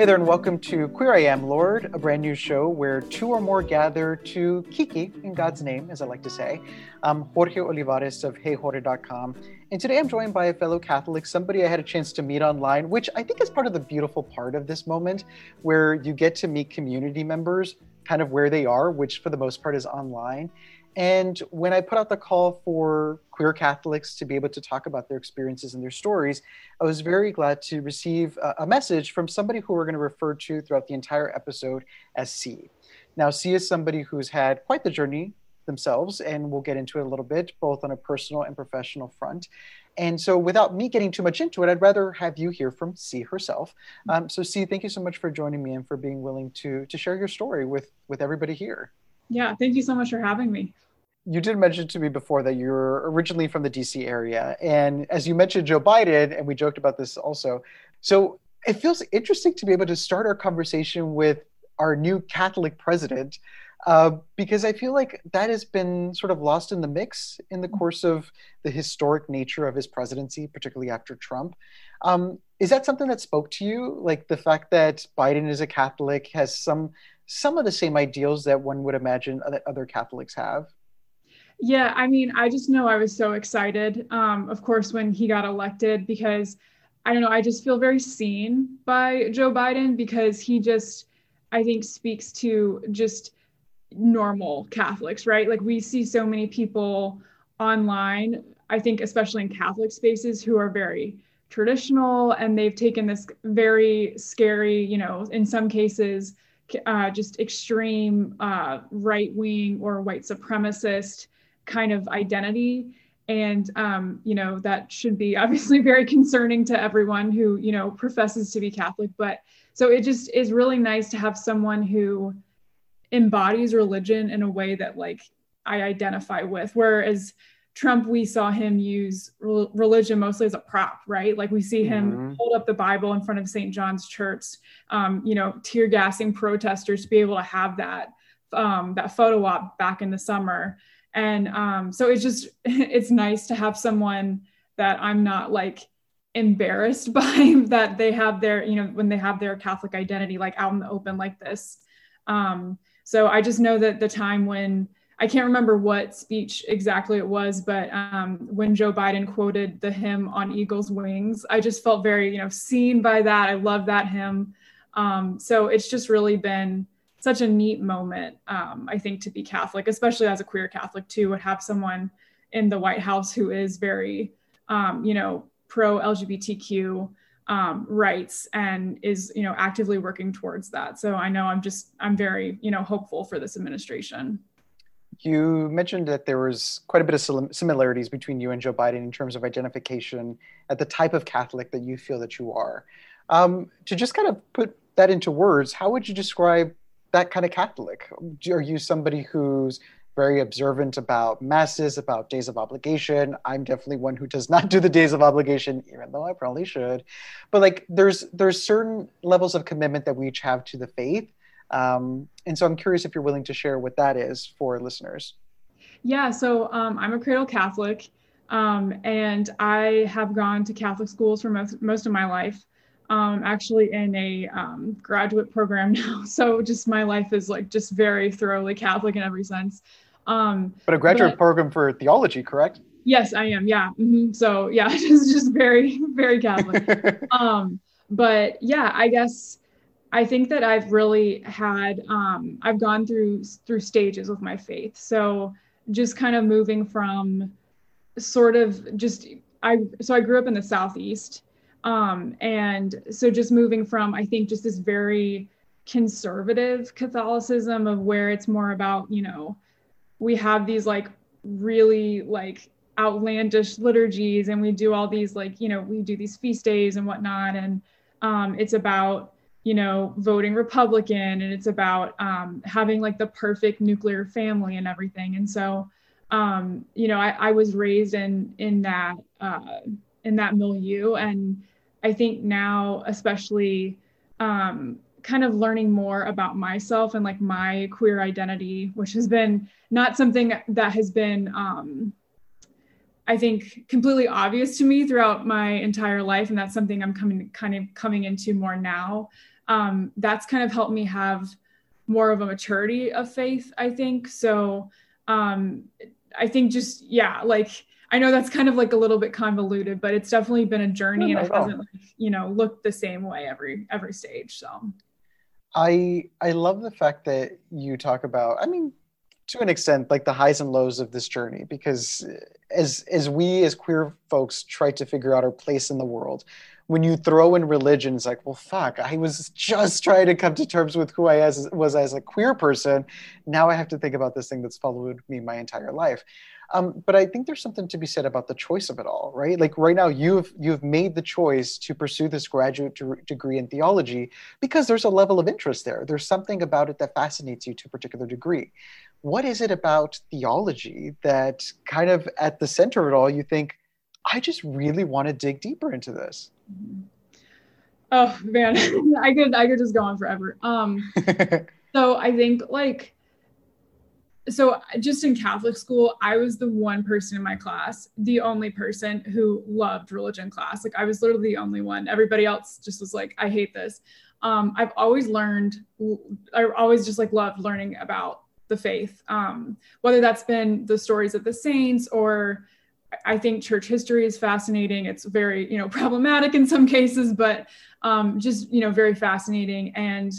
Hey there, and welcome to Queer I Am Lord, a brand new show where two or more gather to kiki in God's name, as I like to say. I'm Jorge Olivares of HeyJorge.com, and today I'm joined by a fellow Catholic, somebody I had a chance to meet online, which I think is part of the beautiful part of this moment, where you get to meet community members kind of where they are, which for the most part is online. And when I put out the call for queer Catholics to be able to talk about their experiences and their stories, I was very glad to receive a, message from somebody who we're going to refer to throughout the entire episode as C. Now, C is somebody who's had quite the journey themselves, and we'll get into it a little bit, both on a personal and professional front. And so, without me getting too much into it, I'd rather have you hear from C herself. Um, so, C, thank you so much for joining me and for being willing to to share your story with with everybody here. Yeah, thank you so much for having me. You did mention to me before that you're originally from the DC area. And as you mentioned Joe Biden, and we joked about this also. So it feels interesting to be able to start our conversation with our new Catholic president, uh, because I feel like that has been sort of lost in the mix in the course of the historic nature of his presidency, particularly after Trump. Um, is that something that spoke to you? Like the fact that Biden is a Catholic has some some of the same ideals that one would imagine that other Catholics have? Yeah, I mean, I just know I was so excited, um, of course, when he got elected because I don't know, I just feel very seen by Joe Biden because he just, I think, speaks to just normal Catholics, right? Like we see so many people online, I think, especially in Catholic spaces, who are very traditional and they've taken this very scary, you know, in some cases, uh, just extreme uh, right wing or white supremacist kind of identity. And um, you know that should be obviously very concerning to everyone who you know professes to be catholic. But so it just is really nice to have someone who embodies religion in a way that like i identify with. Whereas Trump, we saw him use religion mostly as a prop, right? Like we see him mm-hmm. hold up the Bible in front of St. John's Church, um, you know, tear gassing protesters to be able to have that um, that photo op back in the summer. And um, so it's just it's nice to have someone that I'm not like embarrassed by that they have their you know when they have their Catholic identity like out in the open like this. Um, so I just know that the time when I can't remember what speech exactly it was, but um, when Joe Biden quoted the hymn on Eagle's Wings, I just felt very, you know, seen by that. I love that hymn. Um, so it's just really been such a neat moment, um, I think, to be Catholic, especially as a queer Catholic too, have someone in the White House who is very, um, you know, pro LGBTQ um, rights and is, you know, actively working towards that. So I know I'm just, I'm very, you know, hopeful for this administration you mentioned that there was quite a bit of similarities between you and Joe Biden in terms of identification at the type of Catholic that you feel that you are. Um, to just kind of put that into words, how would you describe that kind of Catholic? Are you somebody who's very observant about masses, about days of obligation? I'm definitely one who does not do the days of obligation, even though I probably should. But like, there's there's certain levels of commitment that we each have to the faith um, and so I'm curious if you're willing to share what that is for listeners. Yeah, so um, I'm a cradle Catholic, um, and I have gone to Catholic schools for most, most of my life. Um, actually, in a um, graduate program now, so just my life is like just very thoroughly Catholic in every sense. Um, but a graduate but, program for theology, correct? Yes, I am. Yeah. Mm-hmm. So yeah, just just very very Catholic. but yeah, I guess I think that I've really had um, I've gone through through stages with my faith. So just kind of moving from sort of just I so I grew up in the southeast, um, and so just moving from I think just this very conservative Catholicism of where it's more about you know we have these like really like outlandish liturgies and we do all these like you know we do these feast days and whatnot and um, it's about you know, voting Republican and it's about um, having like the perfect nuclear family and everything. And so, um, you know, I, I, was raised in in that uh, in that milieu, and I think now, especially, um, kind of learning more about myself and like my queer identity, which has been not something that has been um, I think completely obvious to me throughout my entire life, and that's something I'm coming kind of coming into more now. Um, that's kind of helped me have more of a maturity of faith, I think. So um, I think just, yeah, like, I know that's kind of like a little bit convoluted, but it's definitely been a journey and it hasn't, like, you know, looked the same way every every stage. So I I love the fact that you talk about. I mean, to an extent, like the highs and lows of this journey, because as as we as queer folks try to figure out our place in the world, when you throw in religion, it's like, well, fuck, I was just trying to come to terms with who I as, was as a queer person. Now I have to think about this thing that's followed me my entire life. Um, but I think there's something to be said about the choice of it all, right? Like right now, you've you've made the choice to pursue this graduate de- degree in theology because there's a level of interest there. There's something about it that fascinates you to a particular degree. What is it about theology that kind of at the center of it all, you think, I just really want to dig deeper into this? Oh man, I could I could just go on forever. Um, so I think like so just in Catholic school, I was the one person in my class, the only person who loved religion class. Like I was literally the only one. Everybody else just was like, I hate this. Um, I've always learned, I always just like loved learning about the faith. Um, whether that's been the stories of the saints or I think church history is fascinating. It's very, you know, problematic in some cases, but um, just, you know, very fascinating. And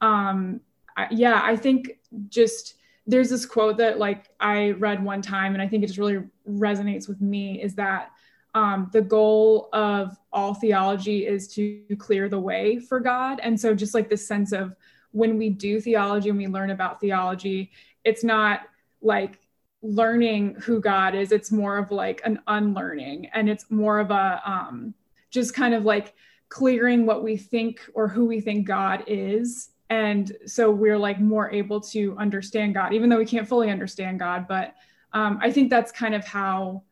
um, I, yeah, I think just there's this quote that like I read one time, and I think it just really resonates with me is that um, the goal of all theology is to clear the way for God. And so just like this sense of when we do theology and we learn about theology, it's not like learning who God is. It's more of like an unlearning and it's more of a um, just kind of like clearing what we think or who we think God is. And so we're like more able to understand God, even though we can't fully understand God. But um, I think that's kind of how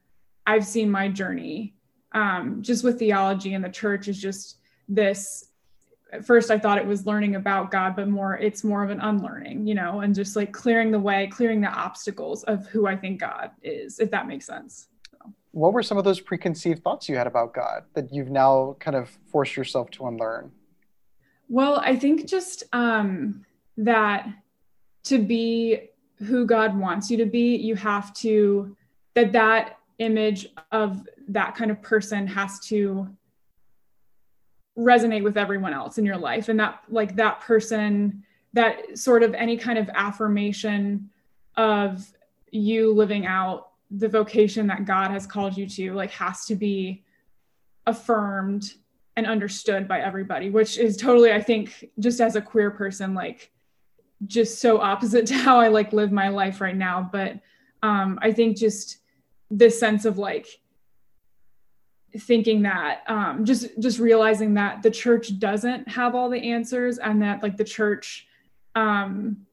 I've seen my journey um, just with theology and the church is just this at first I thought it was learning about God, but more it's more of an unlearning, you know, and just like clearing the way, clearing the obstacles of who I think God is, if that makes sense. So. What were some of those preconceived thoughts you had about God that you've now kind of forced yourself to unlearn? Well, I think just um, that to be who God wants you to be, you have to that that image of that kind of person has to resonate with everyone else in your life. And that like that person that sort of any kind of affirmation of you living out the vocation that God has called you to like has to be affirmed and understood by everybody which is totally i think just as a queer person like just so opposite to how i like live my life right now. But um i think just this sense of like thinking that um, just just realizing that the church doesn't have all the answers and that like the church um,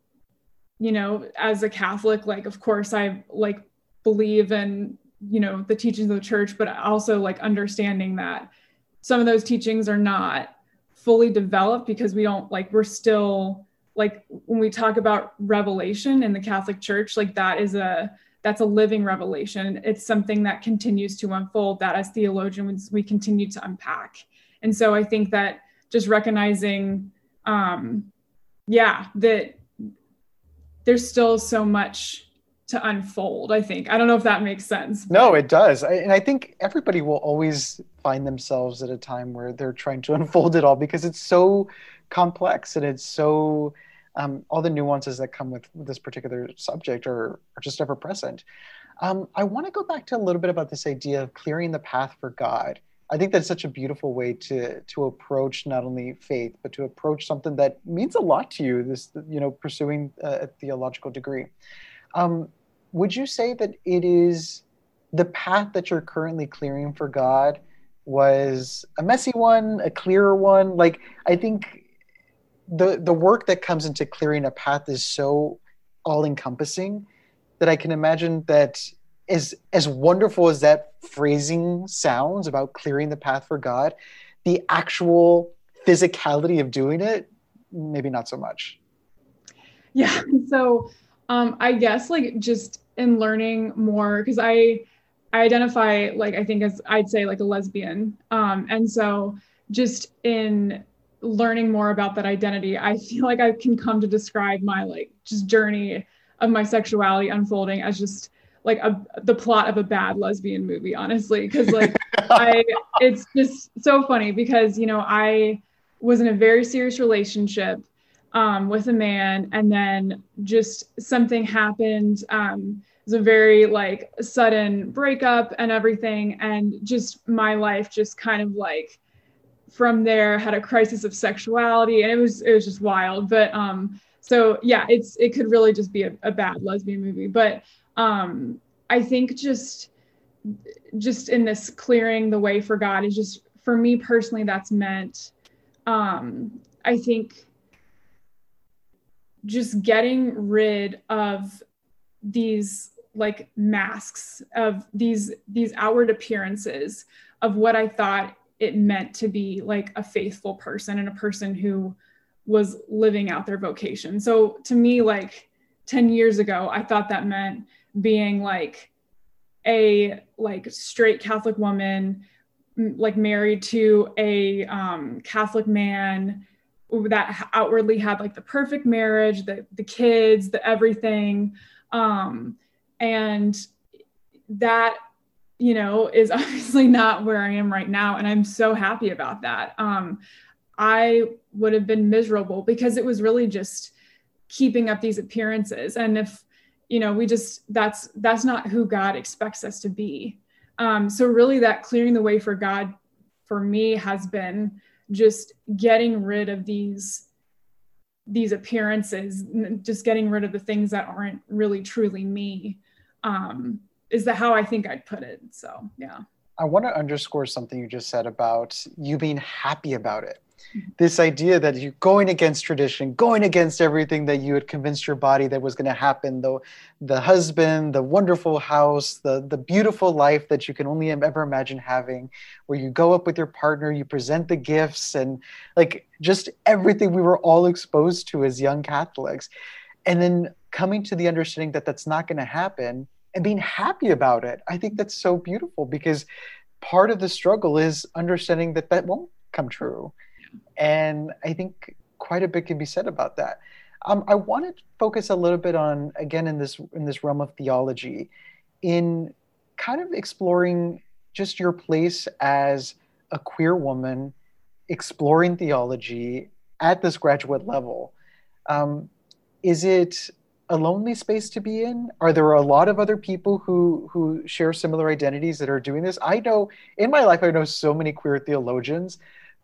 you know as a catholic like of course i like believe in you know the teachings of the church but also like understanding that some of those teachings are not fully developed because we don't like we're still like when we talk about revelation in the catholic church like that is a that's a living revelation. It's something that continues to unfold that as theologians we continue to unpack. And so I think that just recognizing, um, yeah, that there's still so much to unfold. I think I don't know if that makes sense. No, it does, I, and I think everybody will always find themselves at a time where they're trying to unfold it all because it's so complex and it's so um, all the nuances that come with this particular subject are, are just ever present. Um, I want to go back to a little bit about this idea of clearing the path for God. I think that's such a beautiful way to to approach not only faith, but to approach something that means a lot to you. This, you know, pursuing a theological degree. Um, would you say that it is the path that you're currently clearing for God was a messy one, a clearer one? Like, I think the the work that comes into clearing a path is so all encompassing that I can imagine that as as wonderful as that phrasing sounds about clearing the path for God, the actual physicality of doing it, maybe not so much. Yeah. So um, I guess like just in learning more, because I I identify like I think as I'd say like a lesbian. Um, and so just in learning more about that identity, I feel like I can come to describe my like just journey of my sexuality unfolding as just like a the plot of a bad lesbian movie honestly because like i it's just so funny because you know i was in a very serious relationship um, with a man and then just something happened um, it was a very like sudden breakup and everything and just my life just kind of like from there had a crisis of sexuality and it was it was just wild. But um so yeah it's it could really just be a, a bad lesbian movie. But um i think just just in this clearing the way for god is just for me personally that's meant um i think just getting rid of these like masks of these these outward appearances of what i thought it meant to be like a faithful person and a person who was living out their vocation. So to me, like 10 years ago, I thought that meant being like a like straight Catholic woman, like married to a um, Catholic man that outwardly had like the perfect marriage, the the kids, the everything, um, and that you know is obviously not where I am right now, and I'm so happy about that. Um, I would have been miserable because it was really just keeping up these appearances. And if, you know, we just, that's, that's not who God expects us to be. Um, so really that clearing the way for God for me has been just getting rid of these these appearances just getting rid of the things that aren't really truly me um, is that how i think i'd put it. So yeah. I want to underscore something you just said about you being happy about it. Mm-hmm. This idea that you're going against tradition, going against everything that you had convinced your body that was going to happen, the, the husband, the wonderful house, the, the beautiful life that you can only ever imagine having, where you go up with your partner, you present the gifts, and like just everything we were all exposed to as young Catholics. And then coming to the understanding that that's not going to happen and being happy about it. I think that's so beautiful because part of the struggle is understanding that that won't come true and I think quite a bit can be said about that. Um, I want to focus a little bit on again in this in this realm of theology, in kind of exploring just your place as a queer woman exploring theology at this graduate level. Um, is it a lonely space to be in? Are there a lot of other people who who share similar identities that are doing this? I know in my life I know so many queer theologians,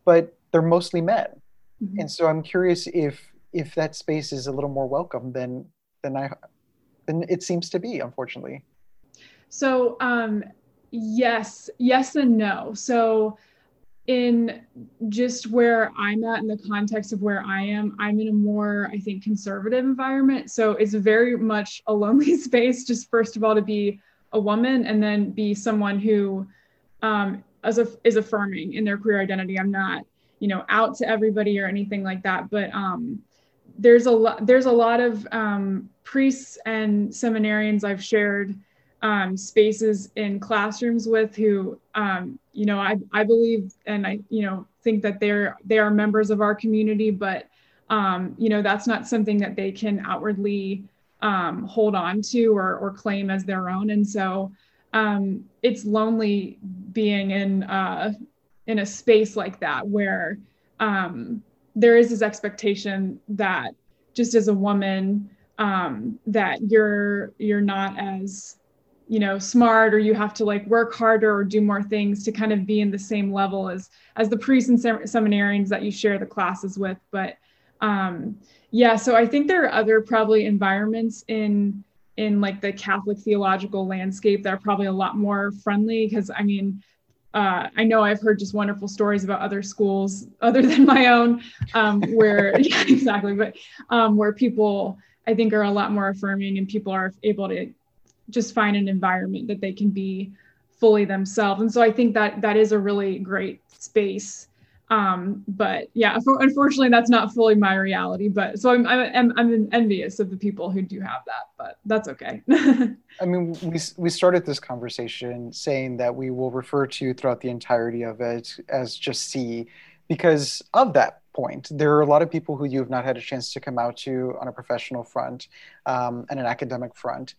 but they're mostly men. Mm-hmm. And so I'm curious if if that space is a little more welcome than than I than it seems to be, unfortunately. So um yes, yes and no. So in just where I'm at in the context of where I am, I'm in a more, I think, conservative environment. So it's very much a lonely space, just first of all, to be a woman and then be someone who um, as a, is affirming in their queer identity. I'm not you know out to everybody or anything like that but um there's a lot there's a lot of um, priests and seminarians i've shared um, spaces in classrooms with who um, you know I, I believe and i you know think that they're they are members of our community but um, you know that's not something that they can outwardly um, hold on to or, or claim as their own. And so um, it's lonely being in uh, in a space like that where um, there is this expectation that just as a woman um, that you're you're not as you know smart or you have to like work harder or do more things to kind of be in the same level as as the priests and sem- seminarians that you share the classes with. But um yeah so i think there are other probably environments in in like the catholic theological landscape that are probably a lot more friendly because i mean uh, I know I've heard just wonderful stories about other schools other than my own, um, where yeah, exactly, but um, where people I think are a lot more affirming and people are able to just find an environment that they can be fully themselves. And so I think that that is a really great space um, but yeah, unfortunately, that's not fully my reality. But so I'm, I'm, I'm envious of the people who do have that, but that's okay. I mean, we, we started this conversation saying that we will refer to throughout the entirety of it as just C, because of that point. There are a lot of people who you have not had a chance to come out to on a professional front um, and an academic front.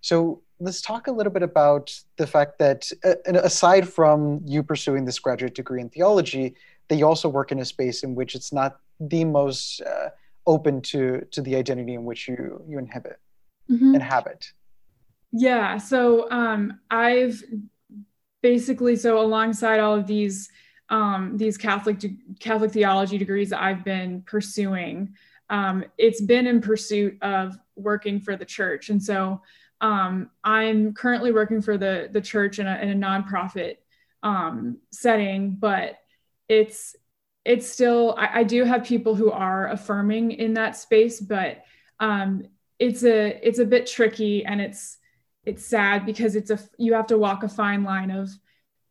So let's talk a little bit about the fact that, uh, aside from you pursuing this graduate degree in theology, that you also work in a space in which it's not the most uh, open to to the identity in which you you inhabit mm-hmm. inhabit. Yeah. So um, I've basically so alongside all of these um, these Catholic Catholic theology degrees that I've been pursuing, um, it's been in pursuit of working for the church, and so um, I'm currently working for the the church in a, in a nonprofit um, setting, but it's it's still I, I, do have people who are affirming in that space, but um, it's a it's a bit tricky and it's it's sad because it's a you have to walk a fine line of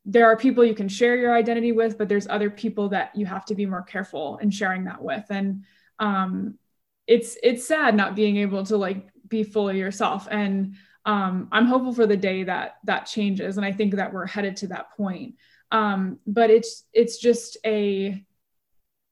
there are people you can share your identity with, but there's other people that you have to be more careful in sharing that with. And um, it's it's sad not being able to like be fully yourself. And um, I'm hopeful for the day that that changes. And I think that we're headed to that point. Um, but it's it's just a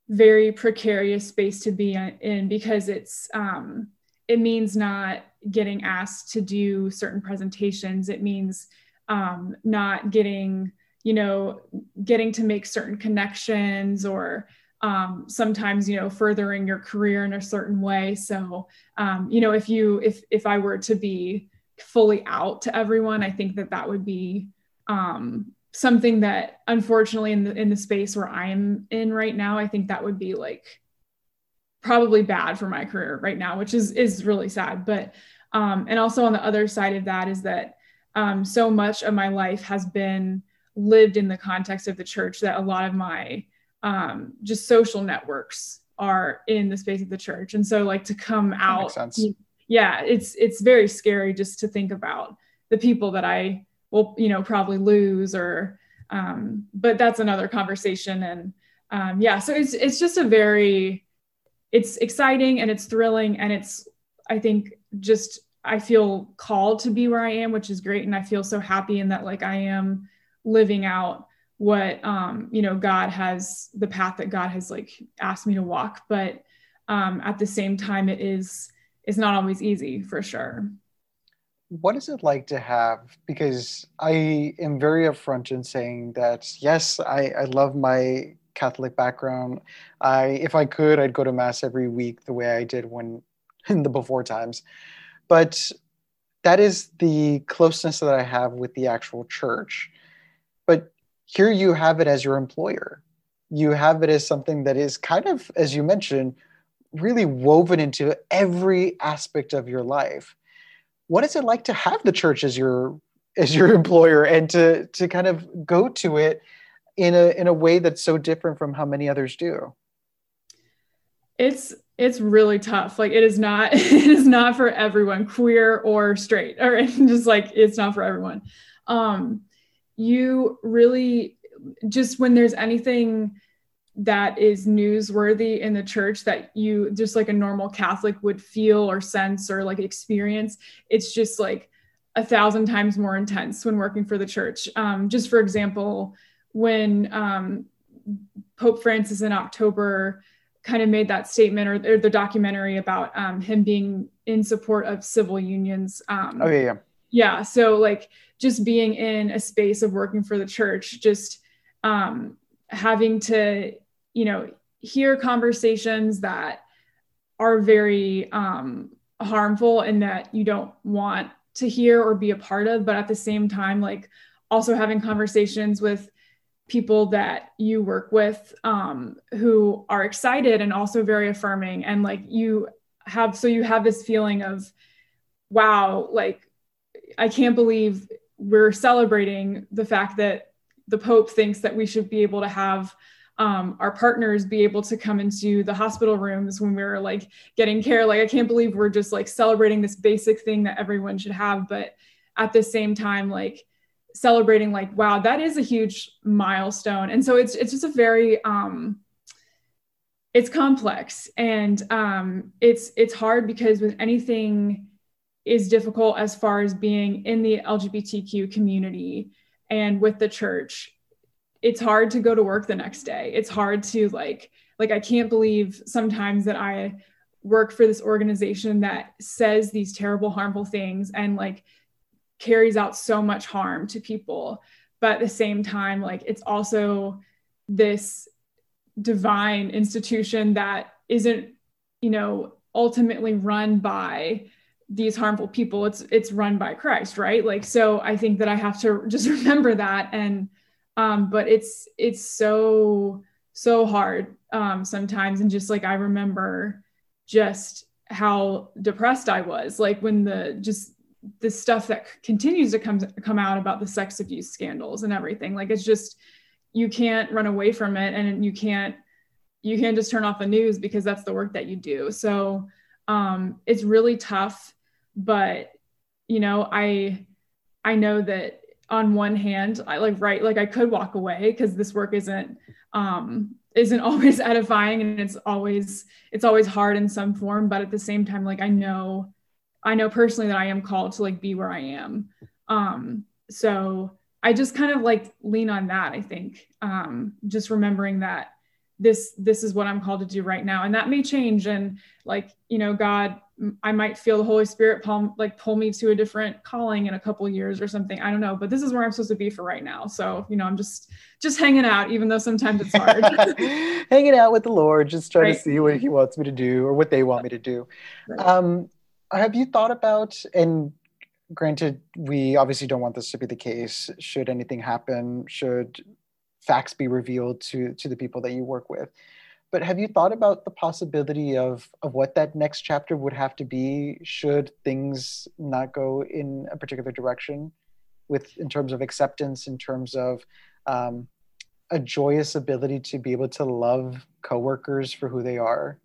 very precarious space to be in because it's um, it means not getting asked to do certain presentations. It means um, not getting you know getting to make certain connections or um, sometimes you know furthering your career in a certain way. So um, you know if you if if i were to be fully out to everyone i think that that would be um, something that unfortunately in the in the space where i am in right now i think that would be like probably bad for my career right now which is is really sad. But um, and also on the other side of that is that um, so much of my life has been lived in the context of the church that a lot of my um, just social networks are in the space of the church. And so like to come out yeah it's it's very scary just to think about the people that i will you know probably lose or um, but that's another conversation. And um, yeah so it's it's just a very it's exciting and it's thrilling and it's i think just i feel called to be where i am which is great. And i feel so happy in that like i am living out what um you know god has the path that god has like asked me to walk. But um at the same time it is it's not always easy for sure. What is it like to have because i am very upfront in saying that yes i i love my catholic background. I if i could i'd go to mass every week the way i did when in the before times. But that is the closeness that i have with the actual church. But here you have it as your employer. You have it as something that is kind of, as you mentioned, really woven into every aspect of your life. What is it like to have the church as your as your employer and to to kind of go to it in a in a way that's so different from how many others do? It's it's really tough. Like it is not it is not for everyone, queer or straight, or just like it's not for everyone. Um, you really just when there's anything that is newsworthy in the church that you just like a normal Catholic would feel or sense or like experience, it's just like a thousand times more intense when working for the church. Um, just for example, when um, Pope Francis in October kind of made that statement or, or the documentary about um, him being in support of civil unions. Um, oh, yeah, yeah. Yeah. So, like, just being in a space of working for the church, just um, having to, you know, hear conversations that are very um, harmful and that you don't want to hear or be a part of, but at the same time, like also having conversations with people that you work with um, who are excited and also very affirming and like you have so you have this feeling of wow like i can't believe we're celebrating the fact that the Pope thinks that we should be able to have um, our partners be able to come into the hospital rooms when we're like getting care. Like, I can't believe we're just like celebrating this basic thing that everyone should have. But at the same time, like celebrating, like, wow, that is a huge milestone. And so it's, it's just a very, um, it's complex and um, it's, it's hard because with anything, is difficult as far as being in the LGBTQ community and with the church. it's hard to go to work the next day. It's hard to like like I can't believe sometimes that I work for this organization that says these terrible harmful things and like carries out so much harm to people but at the same time like it's also this divine institution that isn't you know ultimately run by these harmful people it's it's run by christ right? Like so i think that i have to just remember that and um but it's it's so so hard um sometimes. And just like i remember just how depressed i was like when the just the stuff that continues to come come out about the sex abuse scandals and everything. Like it's just you can't run away from it and you can't you can't just turn off the news because that's the work that you do. So um, it's really tough but you know i i know that on one hand i like right like i could walk away because this work isn't um isn't always edifying and it's always it's always hard in some form but at the same time like i know I know personally that I am called to like be where I am. Um, so I just kind of like lean on that. I think um, just remembering that this this is what I'm called to do right now, and that may change. And like you know, God, I might feel the Holy Spirit pull like pull me to a different calling in a couple years or something. I don't know, but this is where I'm supposed to be for right now. So you know, I'm just just hanging out, even though sometimes it's hard. hanging out with the Lord, just trying right. to see what He wants me to do or what they want me to do. Right. Um, have you thought about and granted we obviously don't want this to be the case should anything happen should facts be revealed to to the people that you work with but have you thought about the possibility of of what that next chapter would have to be should things not go in a particular direction with in terms of acceptance in terms of um, a joyous ability to be able to love coworkers for who they are?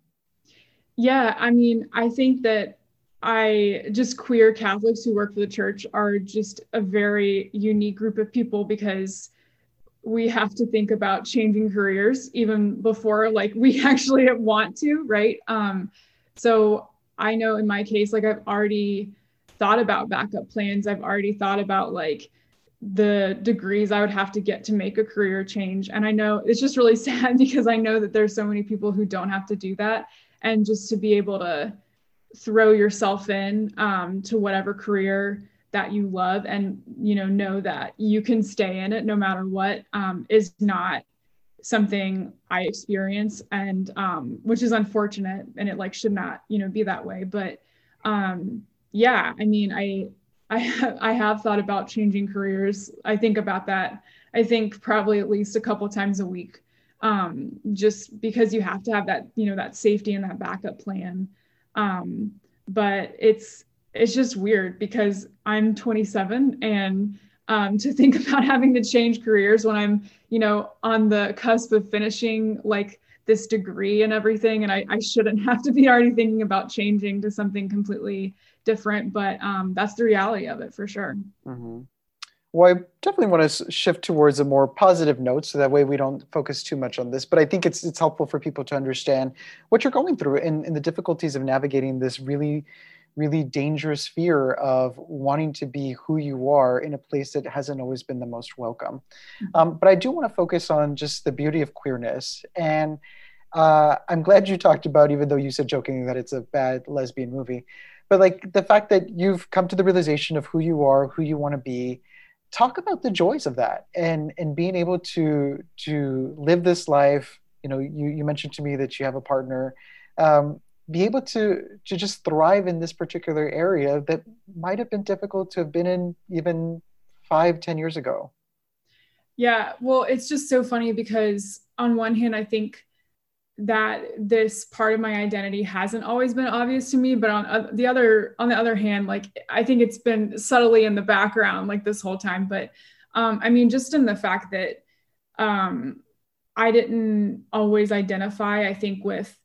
Yeah i mean i think that I just queer Catholics who work for the church are just a very unique group of people because we have to think about changing careers even before like we actually want to, right? Um, so I know in my case, like I've already thought about backup plans. I've already thought about like the degrees I would have to get to make a career change. And I know it's just really sad because I know that there's so many people who don't have to do that. And just to be able to throw yourself in um, to whatever career that you love and you know know that you can stay in it no matter what um, is not something i experience. And um, which is unfortunate and it like should not you know be that way. But um, yeah i mean i i have, I have thought about changing careers. I think about that i think probably at least a couple times a week um, just because you have to have that you know that safety and that backup plan. Um, but it's it's just weird because I'm 27 and um, to think about having to change careers when I'm, you know, on the cusp of finishing like this degree and everything. And I, I shouldn't have to be already thinking about changing to something completely different, but um, that's the reality of it for sure. Mm-hmm. Well, I definitely want to shift towards a more positive note, so that way we don't focus too much on this. But I think it's it's helpful for people to understand what you're going through and, and the difficulties of navigating this really, really dangerous fear of wanting to be who you are in a place that hasn't always been the most welcome. Mm-hmm. Um, but I do want to focus on just the beauty of queerness and. Uh, I'm glad you talked about, even though you said jokingly that it's a bad lesbian movie, but like the fact that you've come to the realization of who you are, who you want to be, talk about the joys of that and and being able to to live this life you know you, you mentioned to me that you have a partner um, be able to to just thrive in this particular area that might have been difficult to have been in even five ten years ago. Yeah well it's just so funny because on one hand i think that this part of my identity hasn't always been obvious to me but on the other on the other hand like i think it's been subtly in the background like this whole time. But um i mean just in the fact that um i didn't always identify i think with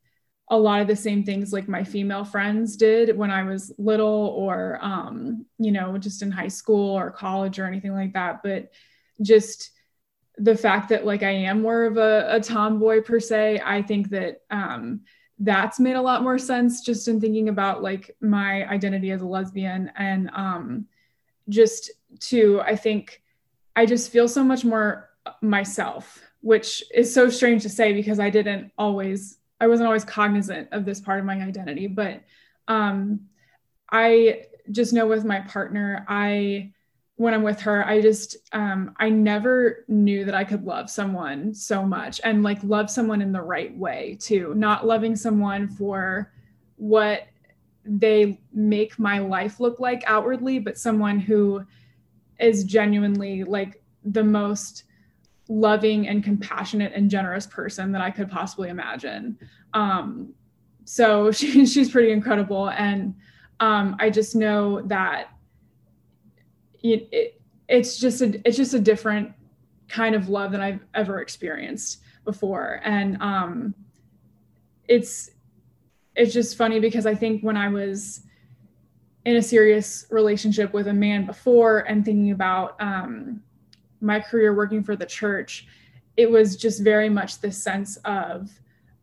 a lot of the same things like my female friends did when i was little or um you know just in high school or college or anything like that. But just the fact that like I am more of a, a tomboy per se, I think that um, that's made a lot more sense just in thinking about like my identity as a lesbian. And um, just to I think I just feel so much more myself, which is so strange to say because I didn't always, I wasn't always cognizant of this part of my identity. But um, I just know with my partner, I, when I'm with her, I just, um, I never knew that I could love someone so much and like love someone in the right way too. Not loving someone for what they make my life look like outwardly, but someone who is genuinely like the most loving and compassionate and generous person that I could possibly imagine. Um, so she, she's pretty incredible. And um, I just know that it, it, it's just a, it's just a different kind of love than I've ever experienced before. And um, it's, it's just funny because I think when I was in a serious relationship with a man before and thinking about um, my career working for the church, it was just very much this sense of,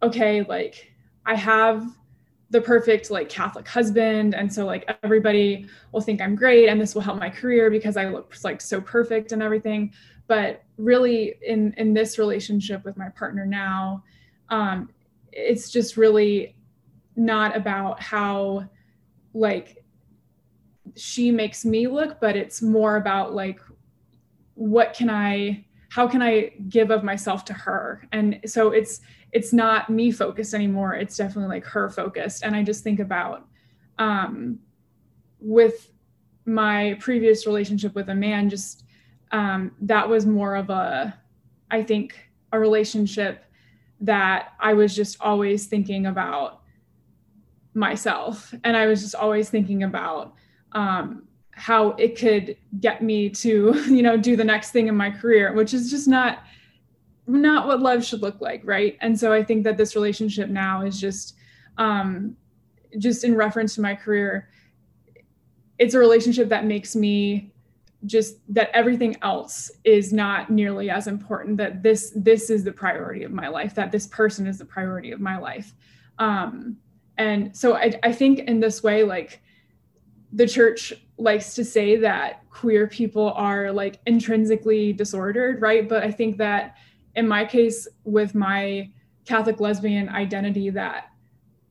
okay, like I have the perfect like Catholic husband. And so like everybody will think I'm great and this will help my career because I look like so perfect and everything. But really in in this relationship with my partner now, um, it's just really not about how like she makes me look, but it's more about like what can I how can I give of myself to her? And so it's it's not me focused anymore. It's definitely like her focused. And I just think about um with my previous relationship with a man, just um that was more of a I think a relationship that I was just always thinking about myself. And I was just always thinking about um, how it could get me to, you know, do the next thing in my career, which is just not not what love should look like, right? And so I think that this relationship now is just um, just in reference to my career. It's a relationship that makes me just that everything else is not nearly as important that this this is the priority of my life that this person is the priority of my life um and so I, I think in this way like the church likes to say that queer people are like intrinsically disordered right but i think that in my case with my catholic lesbian identity that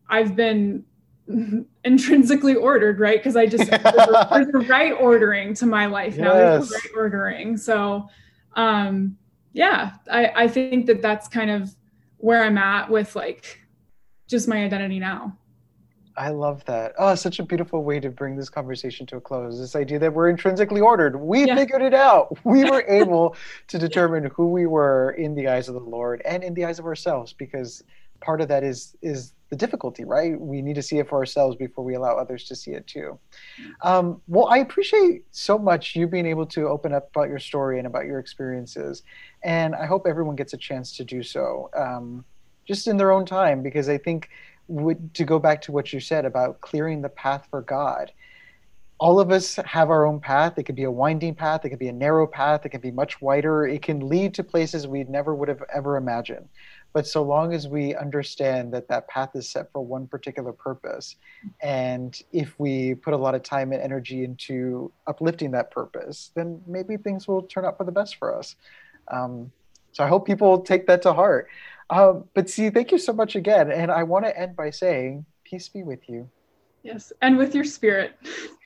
i've been intrinsically ordered right because i just there's, the right ordering to my life now yes. there's the right ordering so um yeah i i think that that's kind of where i'm at with like just my identity now. I love that. Oh, such a beautiful way to bring this conversation to a close. This idea that we're intrinsically ordered. We yeah. figured it out. We were able to determine who we were in the eyes of the Lord and in the eyes of ourselves because part of that is is the difficulty, right? We need to see it for ourselves before we allow others to see it too. Um, well, I appreciate so much you being able to open up about your story and about your experiences, and I hope everyone gets a chance to do so. Um, just in their own time because I think would, to go back to what you said about clearing the path for God. All of us have our own path. It could be a winding path, it could be a narrow path, it can be much wider. It can lead to places we never would have ever imagined. But so long as we understand that that path is set for one particular purpose, and if we put a lot of time and energy into uplifting that purpose, then maybe things will turn out for the best for us. Um, so I hope people take that to heart. Um, but C, thank you so much again. And I want to end by saying, peace be with you. Yes, and with your spirit.